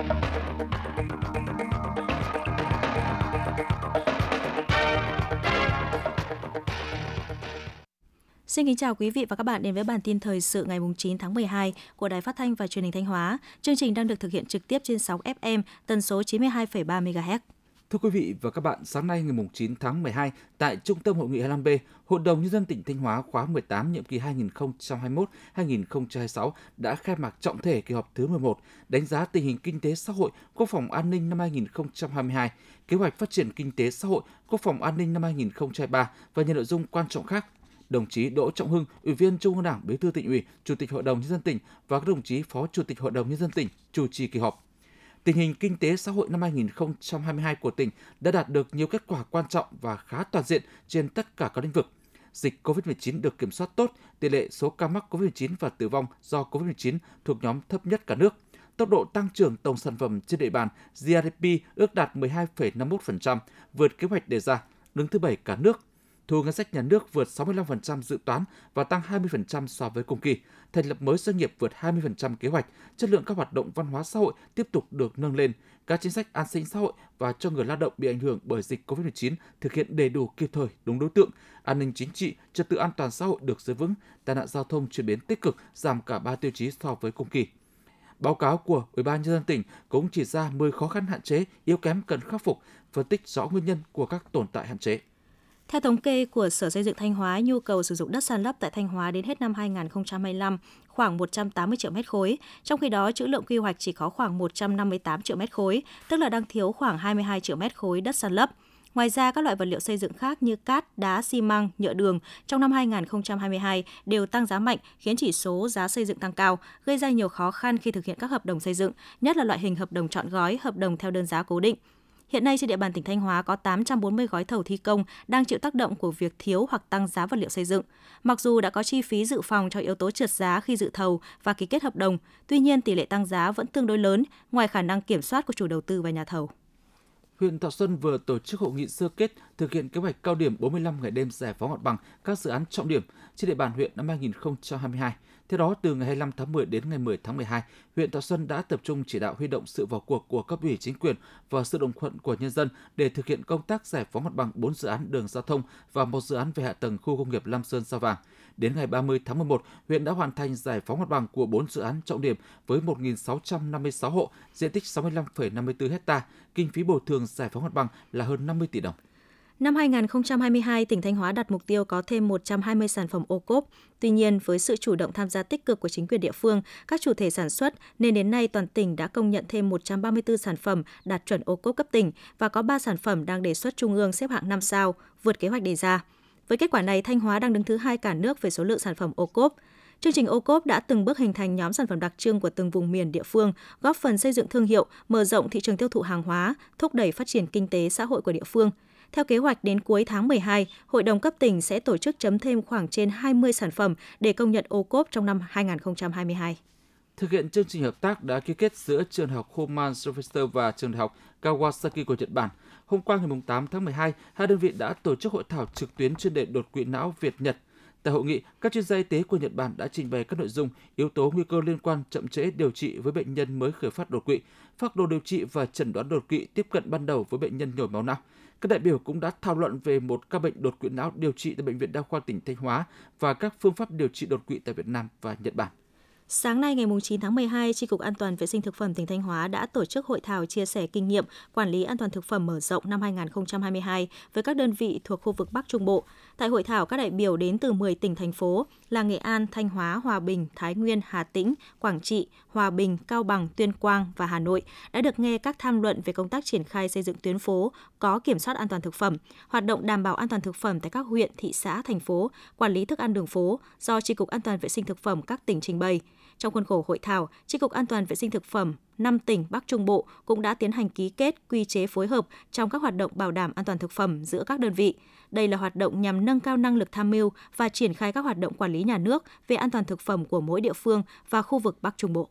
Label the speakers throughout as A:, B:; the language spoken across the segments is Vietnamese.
A: Xin kính chào quý vị và các bạn đến với bản tin thời sự ngày 9 tháng 12 của Đài Phát thanh và Truyền hình Thanh Hóa. Chương trình đang được thực hiện trực tiếp trên sóng FM tần số 92,3 MHz.
B: Thưa quý vị và các bạn, sáng nay ngày 9 tháng 12 tại Trung tâm Hội nghị 25B, Hội đồng Nhân dân tỉnh Thanh Hóa khóa 18 nhiệm kỳ 2021-2026 đã khai mạc trọng thể kỳ họp thứ 11, đánh giá tình hình kinh tế xã hội, quốc phòng an ninh năm 2022, kế hoạch phát triển kinh tế xã hội, quốc phòng an ninh năm 2023 và nhiều nội dung quan trọng khác đồng chí Đỗ Trọng Hưng, Ủy viên Trung ương Đảng, Bí thư tỉnh ủy, Chủ tịch Hội đồng nhân dân tỉnh và các đồng chí Phó Chủ tịch Hội đồng nhân dân tỉnh chủ trì kỳ họp. Tình hình kinh tế xã hội năm 2022 của tỉnh đã đạt được nhiều kết quả quan trọng và khá toàn diện trên tất cả các lĩnh vực. Dịch COVID-19 được kiểm soát tốt, tỷ lệ số ca mắc COVID-19 và tử vong do COVID-19 thuộc nhóm thấp nhất cả nước. Tốc độ tăng trưởng tổng sản phẩm trên địa bàn GDP ước đạt 12,51%, vượt kế hoạch đề ra, đứng thứ bảy cả nước thu ngân sách nhà nước vượt 65% dự toán và tăng 20% so với cùng kỳ, thành lập mới doanh nghiệp vượt 20% kế hoạch, chất lượng các hoạt động văn hóa xã hội tiếp tục được nâng lên, các chính sách an sinh xã hội và cho người lao động bị ảnh hưởng bởi dịch COVID-19 thực hiện đầy đủ kịp thời, đúng đối tượng, an ninh chính trị, trật tự an toàn xã hội được giữ vững, tai nạn giao thông chuyển biến tích cực, giảm cả 3 tiêu chí so với cùng kỳ. Báo cáo của Ủy ban nhân dân tỉnh cũng chỉ ra 10 khó khăn hạn chế, yếu kém cần khắc phục, phân tích rõ nguyên nhân của các tồn tại hạn chế.
A: Theo thống kê của Sở Xây dựng Thanh Hóa, nhu cầu sử dụng đất san lấp tại Thanh Hóa đến hết năm 2025 khoảng 180 triệu mét khối, trong khi đó trữ lượng quy hoạch chỉ có khoảng 158 triệu mét khối, tức là đang thiếu khoảng 22 triệu mét khối đất san lấp. Ngoài ra, các loại vật liệu xây dựng khác như cát, đá, xi măng, nhựa đường trong năm 2022 đều tăng giá mạnh, khiến chỉ số giá xây dựng tăng cao, gây ra nhiều khó khăn khi thực hiện các hợp đồng xây dựng, nhất là loại hình hợp đồng chọn gói, hợp đồng theo đơn giá cố định. Hiện nay trên địa bàn tỉnh Thanh Hóa có 840 gói thầu thi công đang chịu tác động của việc thiếu hoặc tăng giá vật liệu xây dựng. Mặc dù đã có chi phí dự phòng cho yếu tố trượt giá khi dự thầu và ký kết hợp đồng, tuy nhiên tỷ lệ tăng giá vẫn tương đối lớn ngoài khả năng kiểm soát của chủ đầu tư và nhà thầu
B: huyện Thọ Xuân vừa tổ chức hội nghị sơ kết thực hiện kế hoạch cao điểm 45 ngày đêm giải phóng mặt bằng các dự án trọng điểm trên địa bàn huyện năm 2022. Theo đó, từ ngày 25 tháng 10 đến ngày 10 tháng 12, huyện Thọ Xuân đã tập trung chỉ đạo huy động sự vào cuộc của cấp ủy chính quyền và sự đồng thuận của nhân dân để thực hiện công tác giải phóng mặt bằng 4 dự án đường giao thông và một dự án về hạ tầng khu công nghiệp Lam Sơn Sao Vàng. Đến ngày 30 tháng 11, huyện đã hoàn thành giải phóng mặt bằng của 4 dự án trọng điểm với 1.656 hộ, diện tích 65,54 ha, kinh phí bồi thường giải phóng mặt bằng là hơn 50 tỷ đồng.
A: Năm 2022, tỉnh Thanh Hóa đặt mục tiêu có thêm 120 sản phẩm ô cốp. Tuy nhiên, với sự chủ động tham gia tích cực của chính quyền địa phương, các chủ thể sản xuất, nên đến nay toàn tỉnh đã công nhận thêm 134 sản phẩm đạt chuẩn ô cốp cấp tỉnh và có 3 sản phẩm đang đề xuất trung ương xếp hạng 5 sao, vượt kế hoạch đề ra. Với kết quả này, Thanh Hóa đang đứng thứ hai cả nước về số lượng sản phẩm ô cốp. Chương trình ô cốp đã từng bước hình thành nhóm sản phẩm đặc trưng của từng vùng miền địa phương, góp phần xây dựng thương hiệu, mở rộng thị trường tiêu thụ hàng hóa, thúc đẩy phát triển kinh tế xã hội của địa phương. Theo kế hoạch đến cuối tháng 12, Hội đồng cấp tỉnh sẽ tổ chức chấm thêm khoảng trên 20 sản phẩm để công nhận ô cốp trong năm 2022
B: thực hiện chương trình hợp tác đã ký kết giữa trường học Homan Sylvester và trường đại học Kawasaki của Nhật Bản. Hôm qua ngày 8 tháng 12, hai đơn vị đã tổ chức hội thảo trực tuyến chuyên đề đột quỵ não Việt-Nhật. Tại hội nghị, các chuyên gia y tế của Nhật Bản đã trình bày các nội dung, yếu tố nguy cơ liên quan chậm trễ điều trị với bệnh nhân mới khởi phát đột quỵ, phác đồ điều trị và chẩn đoán đột quỵ tiếp cận ban đầu với bệnh nhân nhồi máu não. Các đại biểu cũng đã thảo luận về một ca bệnh đột quỵ não điều trị tại bệnh viện đa khoa tỉnh Thanh Hóa và các phương pháp điều trị đột quỵ tại Việt Nam và Nhật Bản.
A: Sáng nay ngày 9 tháng 12, Tri Cục An toàn Vệ sinh Thực phẩm tỉnh Thanh Hóa đã tổ chức hội thảo chia sẻ kinh nghiệm quản lý an toàn thực phẩm mở rộng năm 2022 với các đơn vị thuộc khu vực Bắc Trung Bộ. Tại hội thảo, các đại biểu đến từ 10 tỉnh thành phố là Nghệ An, Thanh Hóa, Hòa Bình, Thái Nguyên, Hà Tĩnh, Quảng Trị, Hòa Bình, Cao Bằng, Tuyên Quang và Hà Nội đã được nghe các tham luận về công tác triển khai xây dựng tuyến phố có kiểm soát an toàn thực phẩm, hoạt động đảm bảo an toàn thực phẩm tại các huyện, thị xã, thành phố, quản lý thức ăn đường phố do Tri Cục An toàn Vệ sinh Thực phẩm các tỉnh trình bày. Trong khuôn khổ hội thảo, Tri Cục An toàn Vệ sinh Thực phẩm 5 tỉnh Bắc Trung Bộ cũng đã tiến hành ký kết quy chế phối hợp trong các hoạt động bảo đảm an toàn thực phẩm giữa các đơn vị. Đây là hoạt động nhằm nâng cao năng lực tham mưu và triển khai các hoạt động quản lý nhà nước về an toàn thực phẩm của mỗi địa phương và khu vực Bắc Trung Bộ.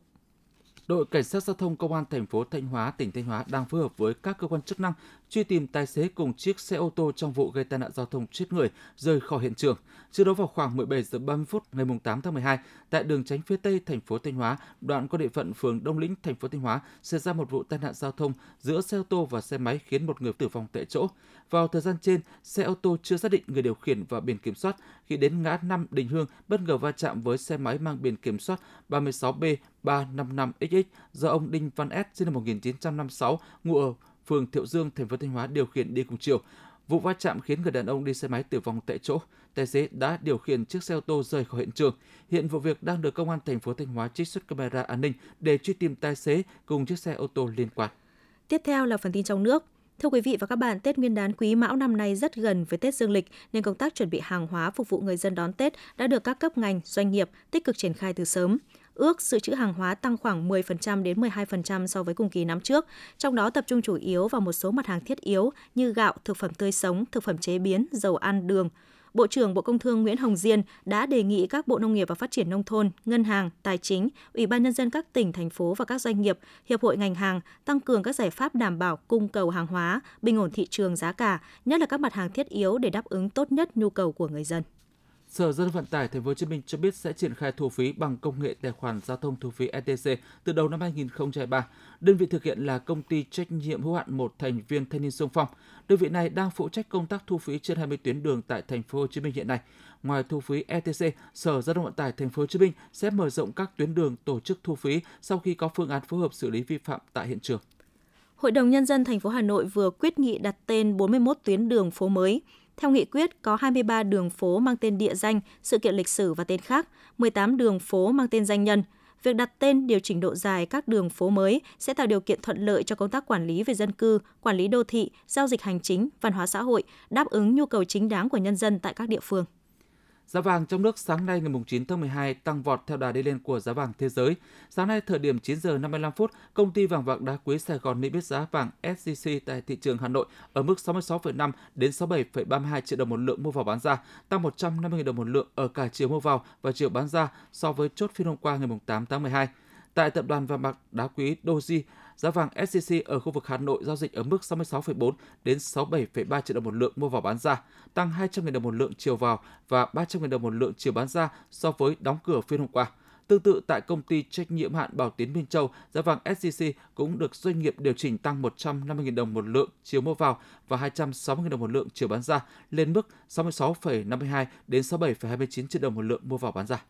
B: Đội Cảnh sát Giao thông Công an thành phố Thanh Hóa, tỉnh Thanh Hóa đang phối hợp với các cơ quan chức năng truy tìm tài xế cùng chiếc xe ô tô trong vụ gây tai nạn giao thông chết người rời khỏi hiện trường. Trước đó vào khoảng 17 giờ 30 phút ngày 8 tháng 12, tại đường tránh phía tây thành phố Thanh Hóa, đoạn qua địa phận phường Đông Lĩnh, thành phố Thanh Hóa, xảy ra một vụ tai nạn giao thông giữa xe ô tô và xe máy khiến một người tử vong tại chỗ. Vào thời gian trên, xe ô tô chưa xác định người điều khiển và biển kiểm soát khi đến ngã 5 Đình Hương bất ngờ va chạm với xe máy mang biển kiểm soát 36B 355XX do ông Đinh Văn S sinh năm 1956 ngụ ở phường Thiệu Dương, thành phố Thanh Hóa điều khiển đi cùng chiều. Vụ va chạm khiến người đàn ông đi xe máy tử vong tại chỗ. Tài xế đã điều khiển chiếc xe ô tô rời khỏi hiện trường. Hiện vụ việc đang được công an thành phố Thanh Hóa trích xuất camera an ninh để truy tìm tài xế cùng chiếc xe ô tô liên quan.
A: Tiếp theo là phần tin trong nước. Thưa quý vị và các bạn, Tết Nguyên đán Quý Mão năm nay rất gần với Tết Dương lịch nên công tác chuẩn bị hàng hóa phục vụ người dân đón Tết đã được các cấp ngành, doanh nghiệp tích cực triển khai từ sớm ước dự trữ hàng hóa tăng khoảng 10% đến 12% so với cùng kỳ năm trước, trong đó tập trung chủ yếu vào một số mặt hàng thiết yếu như gạo, thực phẩm tươi sống, thực phẩm chế biến, dầu ăn, đường. Bộ trưởng Bộ Công Thương Nguyễn Hồng Diên đã đề nghị các Bộ Nông nghiệp và Phát triển Nông thôn, Ngân hàng, Tài chính, Ủy ban Nhân dân các tỉnh, thành phố và các doanh nghiệp, Hiệp hội ngành hàng tăng cường các giải pháp đảm bảo cung cầu hàng hóa, bình ổn thị trường giá cả, nhất là các mặt hàng thiết yếu để đáp ứng tốt nhất nhu cầu của người dân.
B: Sở Giao thông Vận tải Thành phố Hồ Chí Minh cho biết sẽ triển khai thu phí bằng công nghệ tài khoản giao thông thu phí ETC từ đầu năm 2023. Đơn vị thực hiện là công ty trách nhiệm hữu hạn một thành viên Thanh niên Sông Phong. Đơn vị này đang phụ trách công tác thu phí trên 20 tuyến đường tại Thành phố Hồ Chí Minh hiện nay. Ngoài thu phí ETC, Sở Giao thông Vận tải Thành phố Hồ Chí Minh sẽ mở rộng các tuyến đường tổ chức thu phí sau khi có phương án phối hợp xử lý vi phạm tại hiện trường.
A: Hội đồng nhân dân thành phố Hà Nội vừa quyết nghị đặt tên 41 tuyến đường phố mới. Theo nghị quyết, có 23 đường phố mang tên địa danh, sự kiện lịch sử và tên khác, 18 đường phố mang tên danh nhân. Việc đặt tên điều chỉnh độ dài các đường phố mới sẽ tạo điều kiện thuận lợi cho công tác quản lý về dân cư, quản lý đô thị, giao dịch hành chính, văn hóa xã hội, đáp ứng nhu cầu chính đáng của nhân dân tại các địa phương.
B: Giá vàng trong nước sáng nay ngày 9 tháng 12 tăng vọt theo đà đi lên của giá vàng thế giới. Sáng nay thời điểm 9 giờ 55 phút, công ty vàng bạc đá quý Sài Gòn niêm yết giá vàng SJC tại thị trường Hà Nội ở mức 66,5 đến 67,32 triệu đồng một lượng mua vào bán ra, tăng 150.000 đồng một lượng ở cả chiều mua vào và chiều bán ra so với chốt phiên hôm qua ngày 8 tháng 12. Tại tập đoàn vàng bạc đá quý Doji, giá vàng SJC ở khu vực Hà Nội giao dịch ở mức 66,4 đến 67,3 triệu đồng một lượng mua vào bán ra, tăng 200.000 đồng một lượng chiều vào và 300.000 đồng một lượng chiều bán ra so với đóng cửa phiên hôm qua. Tương tự tại công ty trách nhiệm hạn Bảo Tiến Minh Châu, giá vàng SJC cũng được doanh nghiệp điều chỉnh tăng 150.000 đồng một lượng chiều mua vào và 260.000 đồng một lượng chiều bán ra lên mức 66,52 đến 67,29 triệu đồng một lượng mua vào bán ra.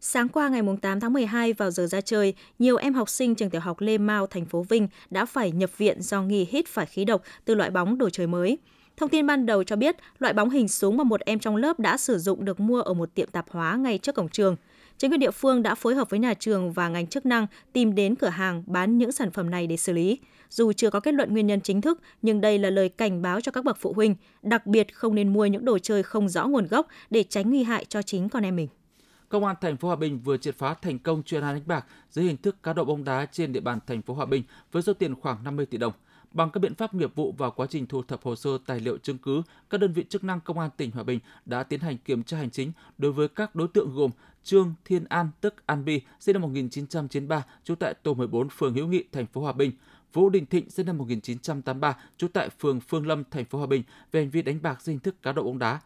A: Sáng qua ngày 8 tháng 12 vào giờ ra chơi, nhiều em học sinh trường tiểu học Lê Mau, thành phố Vinh đã phải nhập viện do nghi hít phải khí độc từ loại bóng đồ chơi mới. Thông tin ban đầu cho biết, loại bóng hình súng mà một em trong lớp đã sử dụng được mua ở một tiệm tạp hóa ngay trước cổng trường. Chính quyền địa phương đã phối hợp với nhà trường và ngành chức năng tìm đến cửa hàng bán những sản phẩm này để xử lý. Dù chưa có kết luận nguyên nhân chính thức, nhưng đây là lời cảnh báo cho các bậc phụ huynh, đặc biệt không nên mua những đồ chơi không rõ nguồn gốc để tránh nguy hại cho chính con em mình.
B: Công an thành phố Hòa Bình vừa triệt phá thành công chuyên án đánh bạc dưới hình thức cá độ bóng đá trên địa bàn thành phố Hòa Bình với số tiền khoảng 50 tỷ đồng. Bằng các biện pháp nghiệp vụ và quá trình thu thập hồ sơ tài liệu chứng cứ, các đơn vị chức năng công an tỉnh Hòa Bình đã tiến hành kiểm tra hành chính đối với các đối tượng gồm Trương Thiên An tức An Bi, sinh năm 1993, trú tại tổ 14 phường Hữu Nghị, thành phố Hòa Bình, Vũ Đình Thịnh sinh năm 1983, trú tại phường Phương Lâm, thành phố Hòa Bình về hành vi đánh bạc dưới hình thức cá độ bóng đá.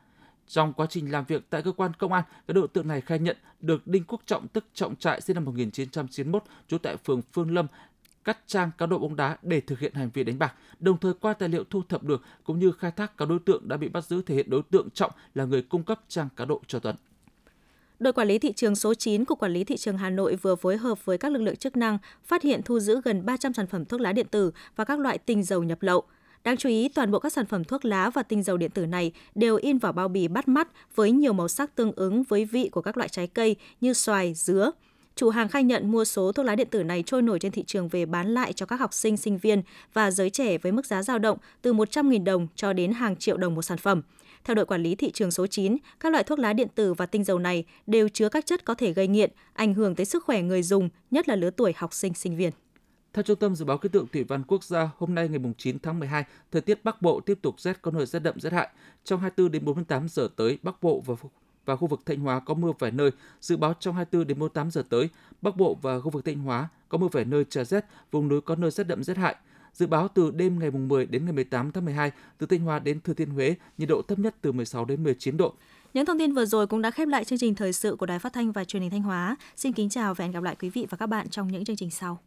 B: Trong quá trình làm việc tại cơ quan công an, các đối tượng này khai nhận được Đinh Quốc Trọng tức Trọng Trại sinh năm 1991, trú tại phường Phương Lâm cắt trang cá độ bóng đá để thực hiện hành vi đánh bạc, đồng thời qua tài liệu thu thập được cũng như khai thác các đối tượng đã bị bắt giữ thể hiện đối tượng Trọng là người cung cấp trang cá độ cho Tuấn.
A: Đội quản lý thị trường số 9 của Quản lý thị trường Hà Nội vừa phối hợp với các lực lượng chức năng phát hiện thu giữ gần 300 sản phẩm thuốc lá điện tử và các loại tinh dầu nhập lậu. Đáng chú ý, toàn bộ các sản phẩm thuốc lá và tinh dầu điện tử này đều in vào bao bì bắt mắt với nhiều màu sắc tương ứng với vị của các loại trái cây như xoài, dứa. Chủ hàng khai nhận mua số thuốc lá điện tử này trôi nổi trên thị trường về bán lại cho các học sinh, sinh viên và giới trẻ với mức giá dao động từ 100.000 đồng cho đến hàng triệu đồng một sản phẩm. Theo đội quản lý thị trường số 9, các loại thuốc lá điện tử và tinh dầu này đều chứa các chất có thể gây nghiện, ảnh hưởng tới sức khỏe người dùng, nhất là lứa tuổi học sinh, sinh viên.
B: Theo Trung tâm Dự báo Khí tượng Thủy văn Quốc gia, hôm nay ngày 9 tháng 12, thời tiết Bắc Bộ tiếp tục rét có nơi rét đậm rét hại. Trong 24 đến 48 giờ tới, Bắc Bộ và và khu vực Thanh Hóa có mưa vài nơi. Dự báo trong 24 đến 48 giờ tới, Bắc Bộ và khu vực Thanh Hóa có mưa vài nơi trời rét, vùng núi có nơi rét đậm rét hại. Dự báo từ đêm ngày 10 đến ngày 18 tháng 12, từ Thanh Hóa đến Thừa Thiên Huế, nhiệt độ thấp nhất từ 16 đến 19 độ.
A: Những thông tin vừa rồi cũng đã khép lại chương trình thời sự của Đài Phát thanh và Truyền hình Thanh Hóa. Xin kính chào và hẹn gặp lại quý vị và các bạn trong những chương trình sau.